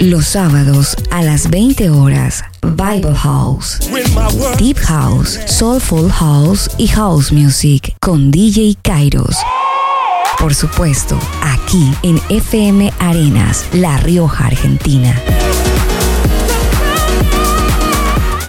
Los sábados a las 20 horas, Bible House, Deep House, Soulful House y House Music con DJ Kairos. Por supuesto, aquí en FM Arenas, La Rioja, Argentina.